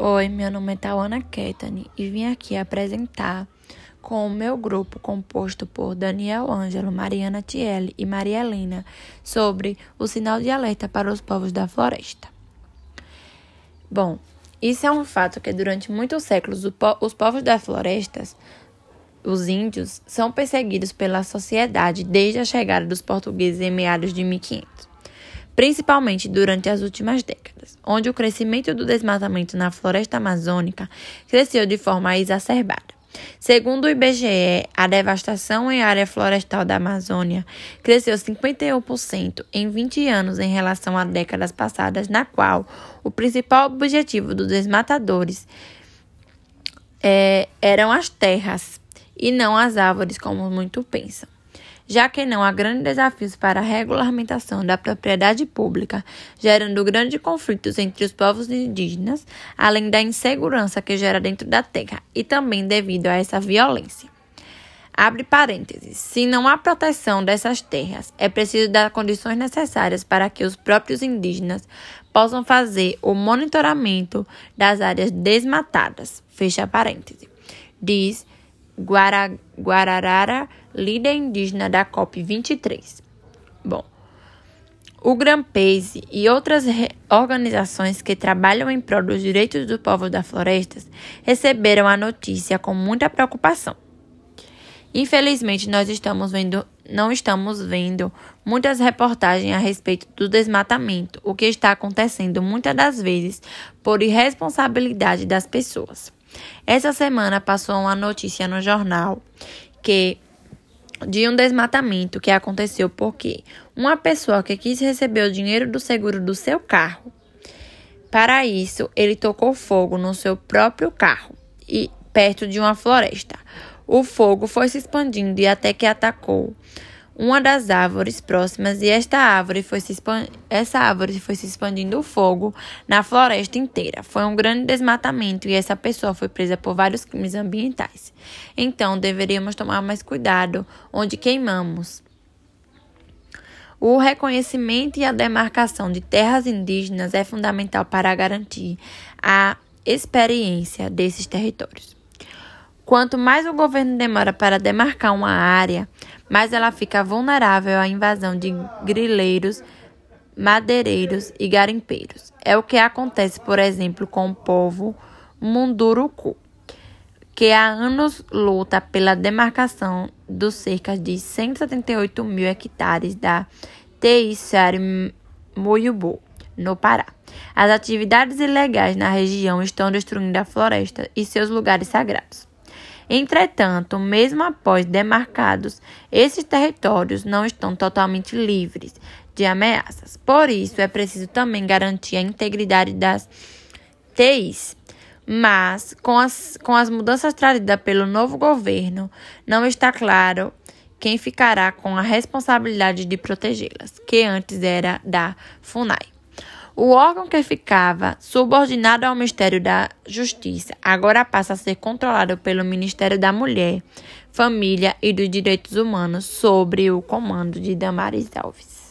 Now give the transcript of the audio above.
Oi, meu nome é Tawana Ketani e vim aqui apresentar com o meu grupo composto por Daniel Ângelo, Mariana Tielli e Maria Helena sobre o sinal de alerta para os povos da floresta. Bom, isso é um fato que durante muitos séculos os povos das florestas, os índios, são perseguidos pela sociedade desde a chegada dos portugueses em meados de 1500 principalmente durante as últimas décadas, onde o crescimento do desmatamento na floresta amazônica cresceu de forma exacerbada. Segundo o IBGE, a devastação em área florestal da Amazônia cresceu 51% em 20 anos em relação a décadas passadas, na qual o principal objetivo dos desmatadores é, eram as terras e não as árvores, como muito pensam já que não há grandes desafios para a regulamentação da propriedade pública, gerando grandes conflitos entre os povos indígenas, além da insegurança que gera dentro da terra e também devido a essa violência. Abre parênteses. Se não há proteção dessas terras, é preciso dar condições necessárias para que os próprios indígenas possam fazer o monitoramento das áreas desmatadas. Fecha parênteses. Diz Guara, Guararara, líder indígena da COP23. Bom, o Greenpeace e outras organizações que trabalham em prol dos direitos dos povos das florestas receberam a notícia com muita preocupação. Infelizmente, nós estamos vendo, não estamos vendo muitas reportagens a respeito do desmatamento, o que está acontecendo muitas das vezes por irresponsabilidade das pessoas. Essa semana passou uma notícia no jornal que de um desmatamento que aconteceu porque uma pessoa que quis receber o dinheiro do seguro do seu carro. Para isso, ele tocou fogo no seu próprio carro e perto de uma floresta. O fogo foi se expandindo e até que atacou uma das árvores próximas e esta árvore foi se essa árvore foi se expandindo o fogo na floresta inteira. Foi um grande desmatamento e essa pessoa foi presa por vários crimes ambientais. Então, deveríamos tomar mais cuidado onde queimamos. O reconhecimento e a demarcação de terras indígenas é fundamental para garantir a experiência desses territórios. Quanto mais o governo demora para demarcar uma área, mais ela fica vulnerável à invasão de grileiros, madeireiros e garimpeiros. É o que acontece, por exemplo, com o povo Munduruku, que há anos luta pela demarcação dos cerca de 178 mil hectares da Teixeira Moyubu, no Pará. As atividades ilegais na região estão destruindo a floresta e seus lugares sagrados. Entretanto, mesmo após demarcados, esses territórios não estão totalmente livres de ameaças. Por isso, é preciso também garantir a integridade das TIs. Mas, com as, com as mudanças trazidas pelo novo governo, não está claro quem ficará com a responsabilidade de protegê-las, que antes era da FUNAI. O órgão que ficava subordinado ao Ministério da Justiça agora passa a ser controlado pelo Ministério da Mulher, Família e dos Direitos Humanos, sobre o comando de Damares Alves.